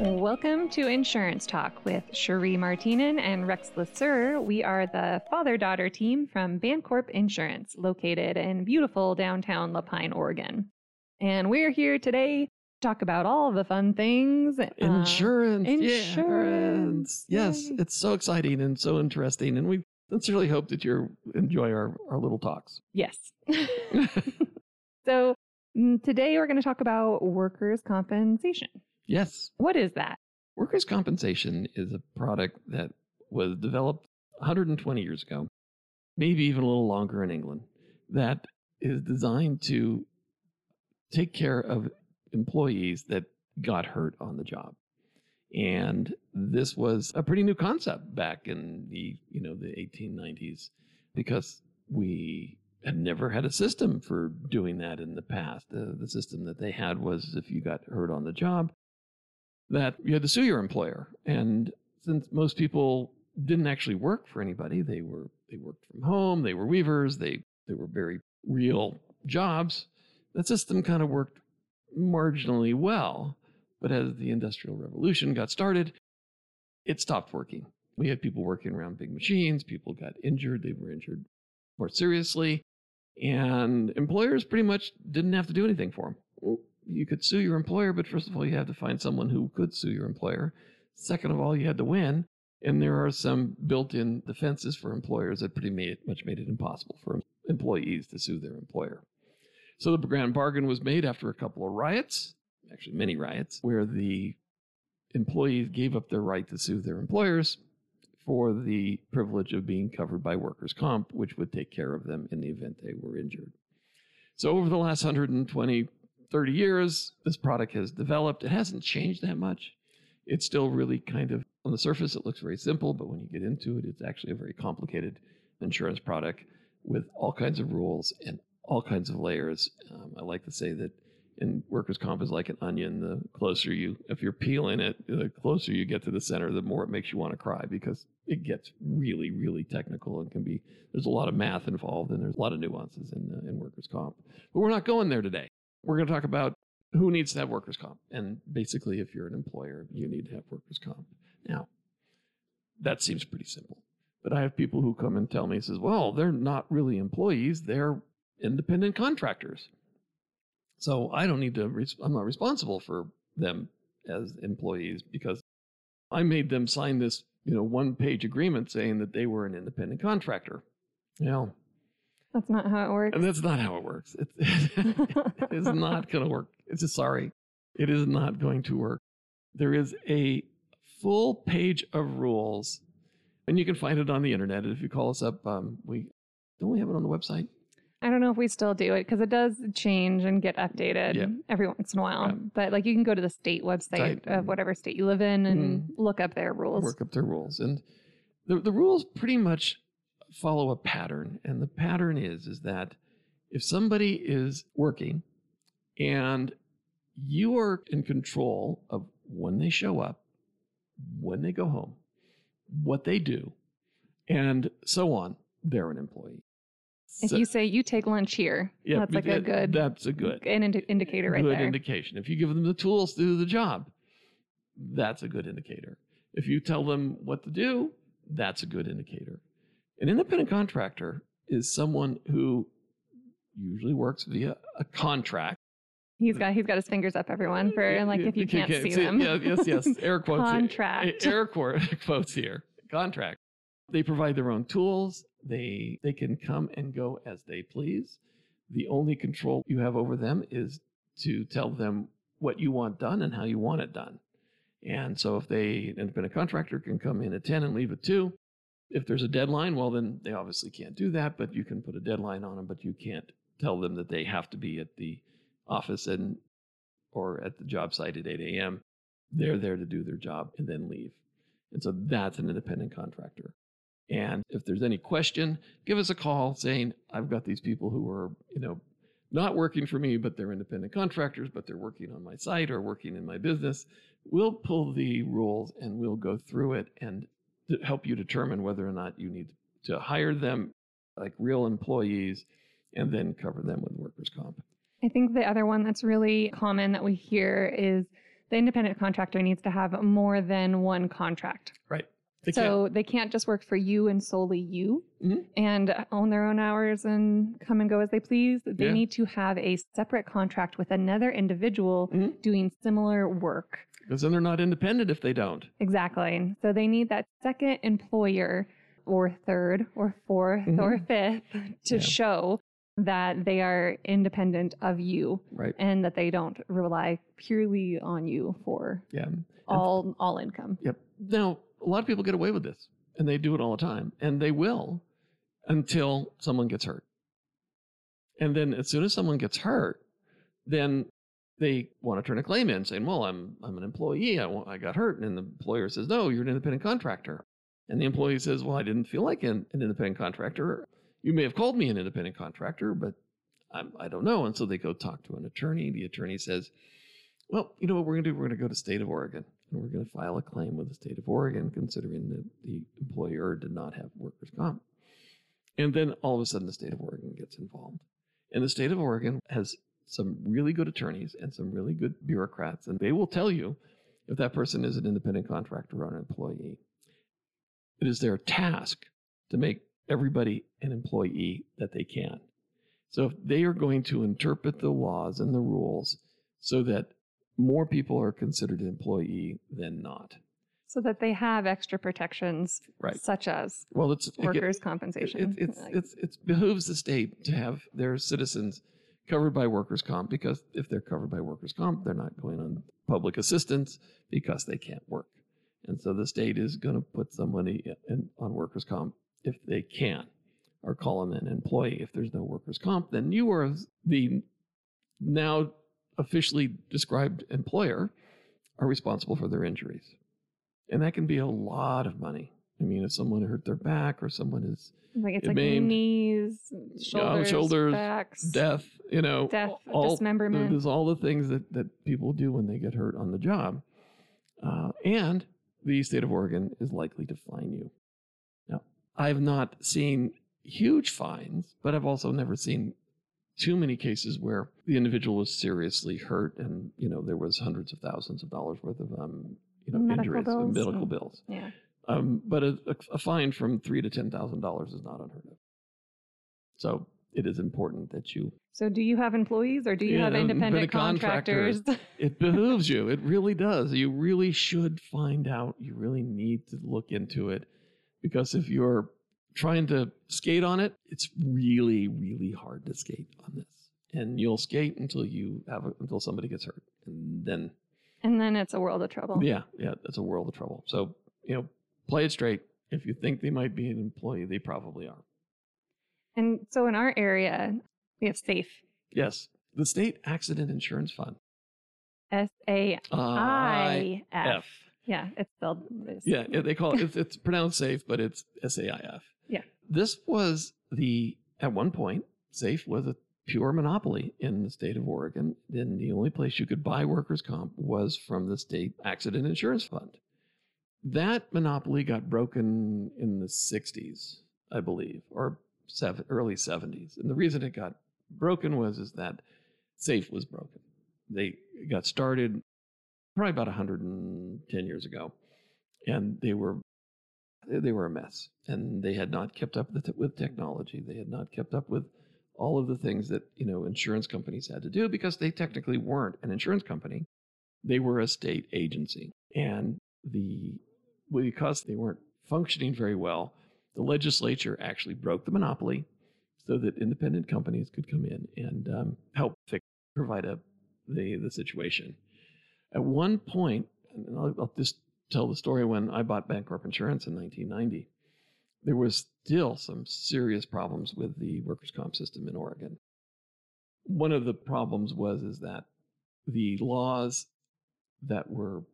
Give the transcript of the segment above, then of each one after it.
Welcome to Insurance Talk with Cherie Martinen and Rex Lasser. We are the father daughter team from Bancorp Insurance, located in beautiful downtown La Pine, Oregon. And we're here today to talk about all the fun things. uh, Insurance. insurance. Insurance. Yes, Yay. it's so exciting and so interesting. And we sincerely hope that you enjoy our, our little talks. yes. so mm, today we're going to talk about workers' compensation. Yes. What is that? Workers' compensation is a product that was developed 120 years ago, maybe even a little longer in England, that is designed to take care of employees that got hurt on the job. And this was a pretty new concept back in the, you know, the 1890s because we had never had a system for doing that in the past. The, the system that they had was if you got hurt on the job, that you had to sue your employer. And since most people didn't actually work for anybody, they were they worked from home, they were weavers, they they were very real jobs. That system kind of worked marginally well. But as the Industrial Revolution got started, it stopped working. We had people working around big machines, people got injured, they were injured more seriously, and employers pretty much didn't have to do anything for them. You could sue your employer, but first of all, you had to find someone who could sue your employer. Second of all, you had to win. And there are some built in defenses for employers that pretty much made it impossible for employees to sue their employer. So the grand bargain was made after a couple of riots, actually many riots, where the employees gave up their right to sue their employers for the privilege of being covered by workers' comp, which would take care of them in the event they were injured. So over the last 120, 30 years, this product has developed. It hasn't changed that much. It's still really kind of on the surface, it looks very simple, but when you get into it, it's actually a very complicated insurance product with all kinds of rules and all kinds of layers. Um, I like to say that in workers' comp is like an onion. The closer you, if you're peeling it, the closer you get to the center, the more it makes you want to cry because it gets really, really technical and can be. There's a lot of math involved and there's a lot of nuances in uh, in workers' comp. But we're not going there today. We're going to talk about who needs to have workers' comp, and basically, if you're an employer, you need to have workers' comp. Now, that seems pretty simple. But I have people who come and tell me, says, well, they're not really employees, they're independent contractors. So I don't need to, res- I'm not responsible for them as employees because I made them sign this, you know, one page agreement saying that they were an independent contractor. Know, That's not how it works. and that's not how it works. It, it is not going to work. It's just sorry. It is not going to work. There is a full page of rules, and you can find it on the internet. If you call us up, um, we don't we have it on the website. I don't know if we still do it because it does change and get updated Yeah. every once in a while. But like you can go to the state website Site. of whatever state you live in and look up their rules. Work up their rules, and the the rules pretty much follow a pattern. And the pattern is is that if somebody is working and you are in control of when they show up, when they go home, what they do, and so on, they're an employee. If So- you say you take lunch here, yeah, that's like a good, That's a good an indi- indicator right good there. indication. If you give them the tools to do the job, that's a good indicator. If you tell them what to do, that's a good indicator. An independent contractor is someone who usually works via a contract. he's got he's got his fingers up, everyone, for like if you can't see them. Yeah, yes, yes. Air quotes. here. Contract. Air quote- quotes here. Contract. They provide their own tools. They they can come and go as they please. The only control you have over them is to tell them what you want done and how you want it done. And so if they independent contractor can come in at 10 and leave at 2, if there's a deadline, well then they obviously can't do that, but you can put a deadline on them, but you can't tell them that they have to be at the office and or at the job site at 8 a.m. They're there to do their job and then leave. And so that's an independent contractor. And if there's any question, give us a call saying, I've got these people who are, you know, not working for me, but they're independent contractors, but they're working on my site or working in my business. We'll pull the rules and we'll go through it and to help you determine whether or not you need to hire them like real employees and then cover them with workers' comp. I think the other one that's really common that we hear is the independent contractor needs to have more than one contract. Right. They so they can't just work for you and solely you Mhm. and own their own hours and come and go as they please. They Yeah. need to have a separate contract with another individual Mhm. doing similar work. Because then they're not independent if they don't. Exactly. So they need that second employer or third or 4th or mm-hmm. fifth to Yeah. show that they are independent of you Right. and that they don't rely purely on you for Yeah. all all income. Yep. Now, a lot of people get away with this, and they do it all the time, and they will until someone gets hurt. And then, as soon as someone gets hurt, then they want to turn a claim in, saying, "Well, I'm I'm an employee. I, wa- I got hurt," and the employer says, "No, you're an independent contractor." And the employee says, "Well, I didn't feel like an, an independent contractor. You may have called me an independent contractor, but I'm, I don't know." And so they go talk to an attorney. The attorney says, well, you know what we're going to do? We're going to go to state of Oregon and we're going to file a claim with the state of Oregon, considering that the employer did not have workers' comp. And then all of a sudden, the state of Oregon gets involved. And the state of Oregon has some really good attorneys and some really good bureaucrats, and they will tell you if that person is an independent contractor or an employee. It is their task to make everybody an employee that they can. So if they are going to interpret the laws and the rules so that more people are considered an employee than not. So that they have extra protections Right. such as Well, it's workers' it, compensation. it, it's Like, it's it behooves the state to have their citizens covered by workers' comp because if they're covered by workers' comp, they're not going on public assistance because they can't work, and so the state is going to put somebody in, on workers' comp if they can, or call them an employee. If there's no workers' comp, then you are the now officially described employer are responsible for their injuries. And that can be a lot of money. I mean, if someone hurt their back or someone is like it's it like maimed- knees, shoulders, shoulders, backs, death, you know, death, all, dismemberment. there's all the things that, that people do when they get hurt on the job. Uh, and the state of Oregon is likely to fine you. Now, I've not seen huge fines, but I've also never seen too many cases where the individual was seriously hurt and, you know, there was hundreds of thousands of dollars worth of, um, you know, Medical injuries and bills medical bills. yeah. Um, but a, a, fine from three to ten thousand dollars is not unheard of. So it is important that you. So do you have employees or do you Yeah, have independent independent contractors? It behooves you. It really does. You really should find out. You really need to look into it, because if you're trying to skate on it, it's really, really hard to skate on this. And you'll skate until you have a, until somebody gets hurt, and then and then it's a world of trouble. yeah, yeah, it's a world of trouble. So you know, play it straight. If you think they might be an employee, they probably are. And so in our area, we have SAIF. Yes, the state accident insurance fund. S A I F. Yeah, it's spelled. yeah, they call it. It's, it's pronounced safe, but it's S A I F. Yeah. This was the at one point SAIF was a pure monopoly in the state of Oregon. Then the only place you could buy workers' comp was from the state accident insurance fund. That monopoly got broken in the '60s, I believe, or seven, early '70s. And the reason it got broken was is that SAIF was broken. They got started probably about 110 years ago, and they were they were a mess, and they had not kept up with, technology. They had not kept up with all of the things that you know insurance companies had to do because they technically weren't an insurance company; they were a state agency, and the because they weren't functioning very well, the legislature actually broke the monopoly so that independent companies could come in and um, help fix provide a the the situation. At one point, and I'll, I'll just tell the story when I bought Bancorp Insurance in 1990. There was still some serious problems with the workers' comp system in Oregon. One of the problems was is that the laws that were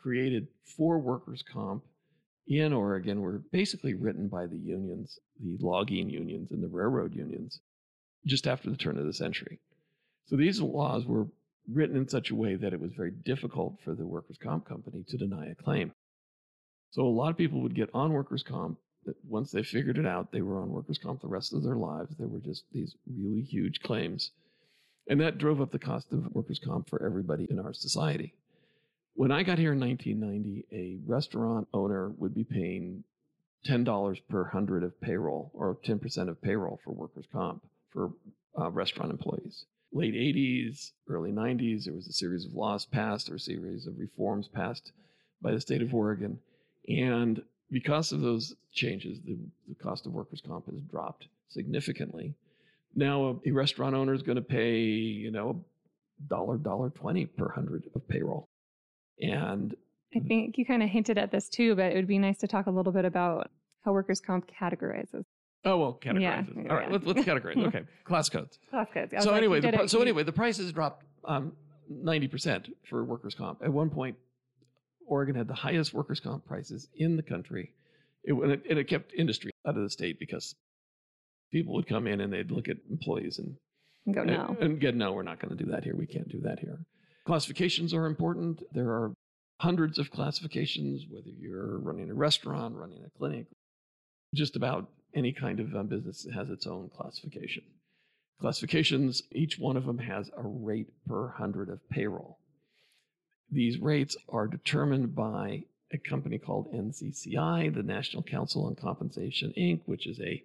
created for workers' comp in Oregon were basically written by the unions, the logging unions and the railroad unions, just after the turn of the century. So these laws were written in such a way that it was very difficult for the workers' comp company to deny a claim. So a lot of people would get on workers' comp. That once they figured it out, they were on workers' comp the rest of their lives. There were just these really huge claims. And that drove up the cost of workers' comp for everybody in our society. When I got here in 1990, a restaurant owner would be paying $10 per hundred of payroll or 10% of payroll for workers' comp for uh, restaurant employees. Late 80s, early 90s, there was a series of laws passed or a series of reforms passed by the state of Oregon. And because of those changes, the, the cost of workers' comp has dropped significantly. Now a, a restaurant owner is going to pay, you know, dollar, dollar twenty per hundred of payroll. And I think you kind of hinted at this too, but it would be nice to talk a little bit about how workers' comp categorizes. Oh well, categorizes. Yeah, All right, yeah. let's, let's categorize. Okay, class codes. Class codes. So like, anyway, the, did pri- it. so anyway, the prices dropped um, ninety percent for workers' comp. At one point, Oregon had the highest workers' comp prices in the country. It, and it, and it kept industry out of the state because people would come in and they'd look at employees and go and- no. And, get, no, we're not going to do that here. We can't do that here. Classifications are important. There are hundreds of classifications, whether you're running a restaurant, running a clinic, just about any kind of um, business has its own classification. Classifications, each one of them has a rate per hundred of payroll. These rates are determined by a company called NCCI, the National Council on Compensation, Inc., which is a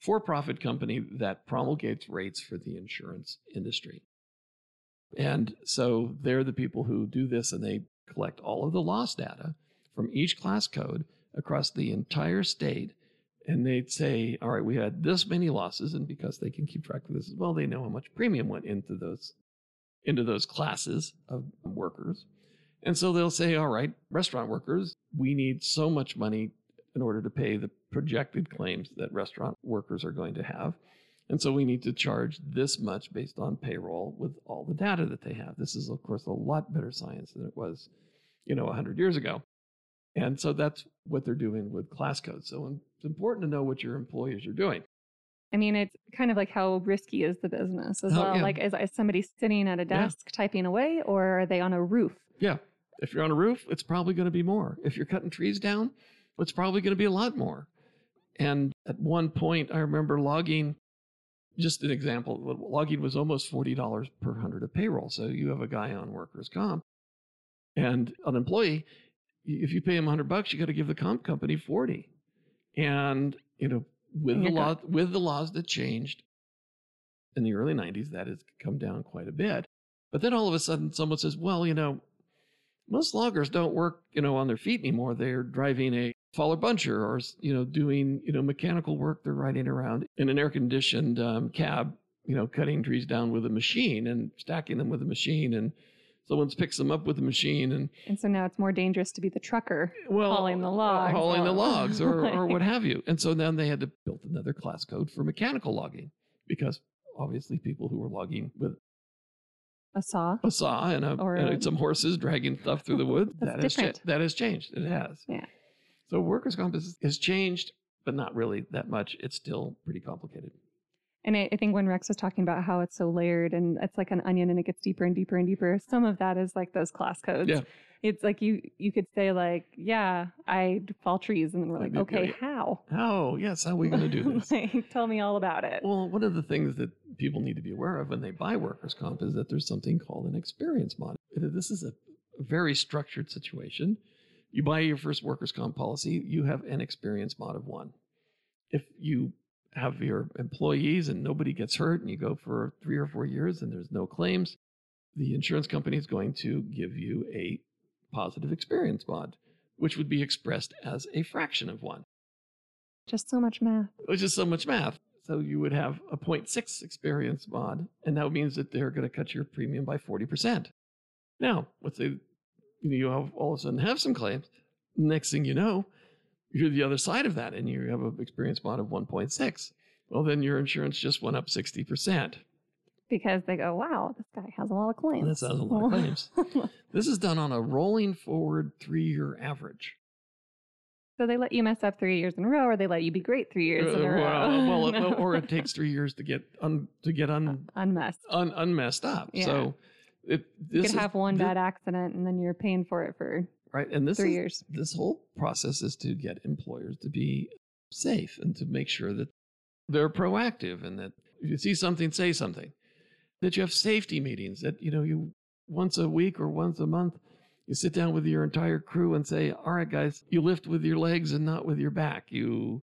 for profit company that promulgates rates for the insurance industry. And so they're the people who do this and they collect all of the loss data from each class code across the entire state. And they'd say, all right, we had this many losses. And because they can keep track of this as well, they know how much premium went into those into those classes of workers. And so they'll say, all right, restaurant workers, we need so much money in order to pay the projected claims that restaurant workers are going to have. And so we need to charge this much based on payroll with all the data that they have. This is, of course, a lot better science than it was, you know, 100 years ago. And so that's what they're doing with class codes. So it's important to know what your employers are doing. I mean, it's kind of like how risky is the business as Oh, well. yeah. Like, is, is somebody sitting at a Yeah. desk typing away, or are they on a roof? Yeah. If you're on a roof, it's probably going to be more. If you're cutting trees down, it's probably going to be a lot more. And at one point, I remember logging, just an example, logging was almost $40 per hundred of payroll. So you have a guy on workers' comp and an employee, if you pay him 100 bucks, you got to give the comp company 40. And, you know, with the law, with the laws that changed in the early 90s, that has come down quite a bit. But then all of a sudden, someone says, well, you know, most loggers don't work, you know, on their feet anymore. They're driving a faller buncher or, you know, doing, you know, mechanical work. They're riding around in an air conditioned um, cab, you know, cutting trees down with a machine and stacking them with a machine. And someone picks them up with a machine and, And so now it's more dangerous to be the trucker. well, Hauling the logs. hauling the Oh. logs or, or what have you. And so then they had to build another class code for mechanical logging because obviously people who were logging with A saw. a saw and, a, Or and a- some horses dragging stuff through the woods. That has cha- that has changed. It has. Yeah. So workers' comp has changed, but not really that much. It's still pretty complicated. And I, I think when Rex was talking about how it's so layered and it's like an onion and it gets deeper and deeper and deeper, some of that is like those class codes. Yeah. It's like you you could say like, yeah, I fall trees, and then we're like, okay, how? Oh, yes. How are we going to do this? like, tell me all about it. Well, one of the things that people need to be aware of when they buy workers' comp is that there's something called an experience model. This is a very structured situation. You buy your first workers' comp policy, you have an experience mod of one. If you have your employees and nobody gets hurt and you go for three or four years and there's no claims, the insurance company is going to give you a positive experience mod, which would be expressed as a fraction of one Just so much math. which is so much math. So you would have a 0.6 experience mod, and that means that they're going to cut your premium by 40%. Now, let's say you, know, you have all of a sudden have some claims. Next thing you know, you're the other side of that, and you have an experience mod of 1.6. Well, then your insurance just went up 60%. Because they go, wow, this guy has a lot of claims. This has a lot of claims. This is done on a rolling forward three year average. so they let you mess up three years in a row, or they let you be great three years in a Uh, row. well, well, No. or it takes three years to get un, to get un, unmessed. un, unmessed up. Yeah. So it You this could have one bad accident, and then you're paying for it for right, and this three is, years. this whole process is to get employers to be safe and to make sure that they're proactive and that if you see something, say something. That you have safety meetings that you know you once a week or once a month You sit down with your entire crew and say, "All right, guys, you lift with your legs and not with your back. You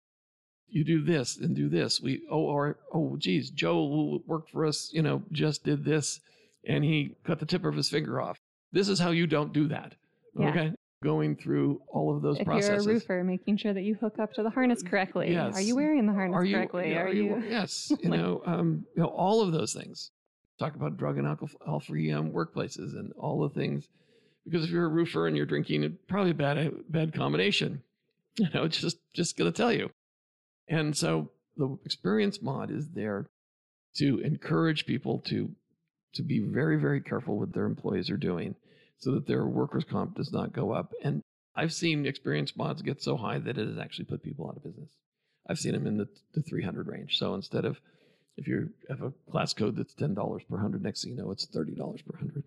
you do this and do this. We oh or oh geez, Joe who worked for us, you know, just did this and he cut the tip of his finger off. This is how you don't do that. Yeah. Okay. Going through all of those if processes. you're a roofer, making sure that you hook up to the harness correctly. Yes. Are you wearing the harness are you, correctly? yeah, are you? yes, you know, um, you know, all of those things. Talk about drug and alcohol-free um, workplaces and all the things. Because if you're a roofer and you're drinking, it's probably a bad bad combination. You know, it's just just gonna tell you. And so the experience mod is there to encourage people to to be very very careful what their employees are doing, so that their workers' comp does not go up. And I've seen experience mods get so high that it has actually put people out of business. I've seen them in the, the 300 range. So instead of if you have a class code that's ten dollars per hundred, next thing you know, it's thirty dollars per hundred.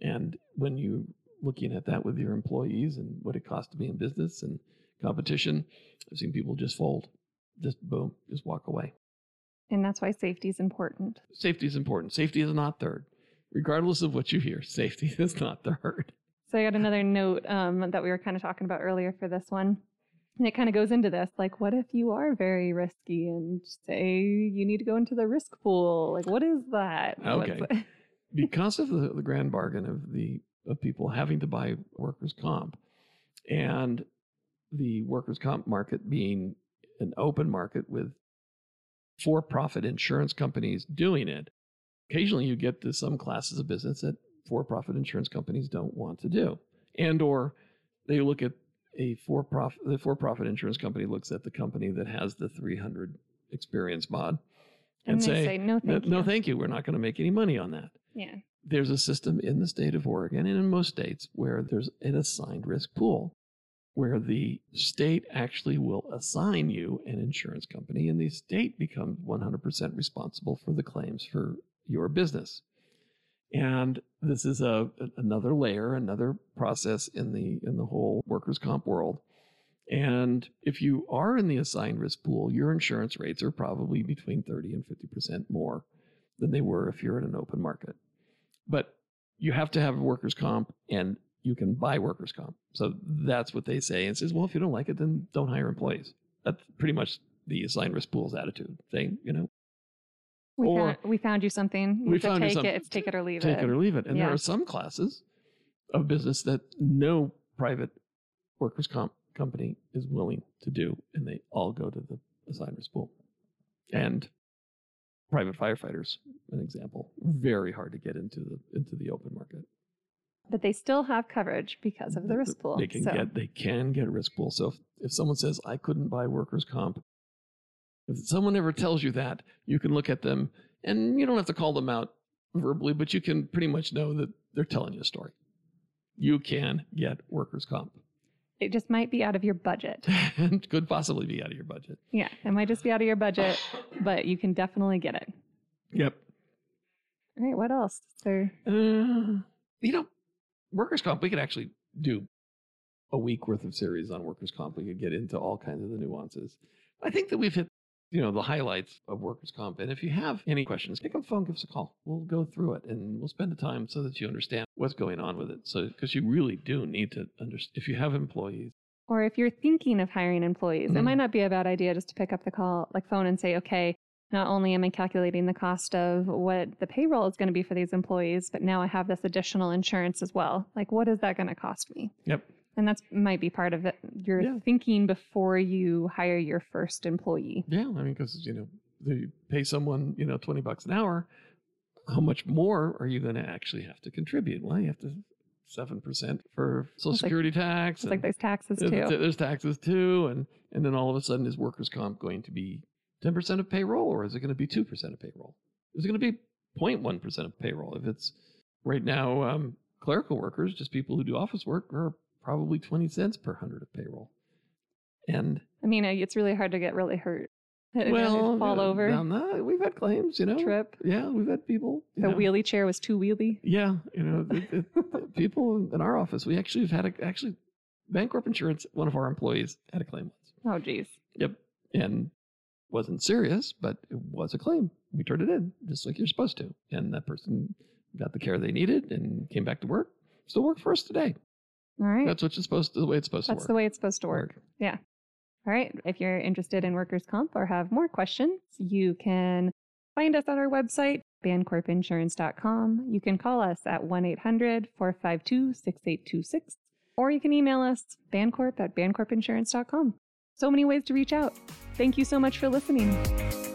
And when you looking at that with your employees and what it costs to be in business and competition, I've seen people just fold, just boom, just walk away. And that's why safety is important. Safety is important. Safety is not third, regardless of what you hear. Safety is not the third. So I got another note um, that we were kind of talking about earlier for this one. And it kind of goes into this like, what if you are very risky and say you need to go into the risk pool? Like, what is that? Okay. because of the, the grand bargain of the of people having to buy workers comp and the workers comp market being an open market with for-profit insurance companies doing it occasionally you get to some classes of business that for-profit insurance companies don't want to do and or they look at a for-profit the for-profit insurance company looks at the company that has the 300 experience mod And, and they say, say, no, thank you. no thank you we're not going to make any money on that Yeah. there's a system in the state of Oregon and in most states where there's an assigned risk pool where the state actually will assign you an insurance company and the state becomes 100% responsible for the claims for your business. And this is a another layer, another process in the in the whole workers comp world. And if you are in the assigned risk pool, your insurance rates are probably between 30 and 50% more than they were if you're in an open market but you have to have workers comp and you can buy workers comp. So that's what they say. And says, well, if you don't like it, then don't hire employees. That's pretty much the assigned risk pool's attitude, saying, you know, We, Or- found, we found you something. You We found you take something. it. It's take it or leave take it. Take it or leave it. And Yeah. there are some classes of business that no private workers comp company is willing to do, and they all go to the assigned pool. And private firefighters, an example, very hard to get into the into the open market. But they still have coverage because of the risk pool. They can so, get they can get a risk pool. So if, if someone says I couldn't buy workers comp, if someone ever tells you that, you can look at them and you don't have to call them out verbally, but you can pretty much know that they're telling you a story. You can get workers comp it just might be out of your budget. could possibly be out of your budget. Yeah, it might just be out of your budget, but you can definitely get it. Yep. All right, what else? So Uh, you know, workers comp, we could actually do a week worth of series on workers comp. We could get into all kinds of the nuances. I think that we've hit, you know, the highlights of workers comp. And if you have any questions, pick up the phone, give us a call. We'll go through it and we'll spend the time so that you understand what's going on with it. So, because you really do need to understand, if you have employees, or if you're thinking of hiring employees, it Mhm. might not be a bad idea just to pick up the call, like phone, and say, okay, not only am I calculating the cost of what the payroll is going to be for these employees, but now I have this additional insurance as well. Like, what is that going to cost me? Yep. And that's might be part of it. You're Yeah. thinking before you hire your first employee. Yeah, I mean, because you know, you pay someone you know twenty bucks an hour. How much more are you going to actually have to contribute? Well, you have to seven percent for Social It's like- Security tax. It's like there's taxes there's, too. there's taxes too, and and then all of a sudden, is workers' comp going to be ten percent of payroll, or is it going to be two percent of payroll? Is it going to be 0.1 percent of payroll? If it's right now, um, clerical workers, just people who do office work, are probably twenty cents per hundred of payroll, and I mean, it's really hard to get really hurt. well, fall over, that, we've had claims, you know. trip. Yeah, we've had people. The know, wheelie chair was too wheelie. Yeah, you know, it, it, it- people in our office. We actually have had a, actually Bancorp Insurance. One of our employees had a claim once. Oh, geez. Yep, and wasn't serious, but it was a claim. We turned it in just like you're supposed to, and that person got the care they needed and came back to work. Still work for us today. All right. That's what you're supposed to, the way it's supposed to. That's the way it's supposed to work. Yeah. All right. If you're interested in workers' comp or have more questions, you can find us on our website, bancorpinsurance.com. You can call us at 1 800 452 6826, or you can email us, bancorp at bancorpinsurance.com. So many ways to reach out. Thank you so much for listening.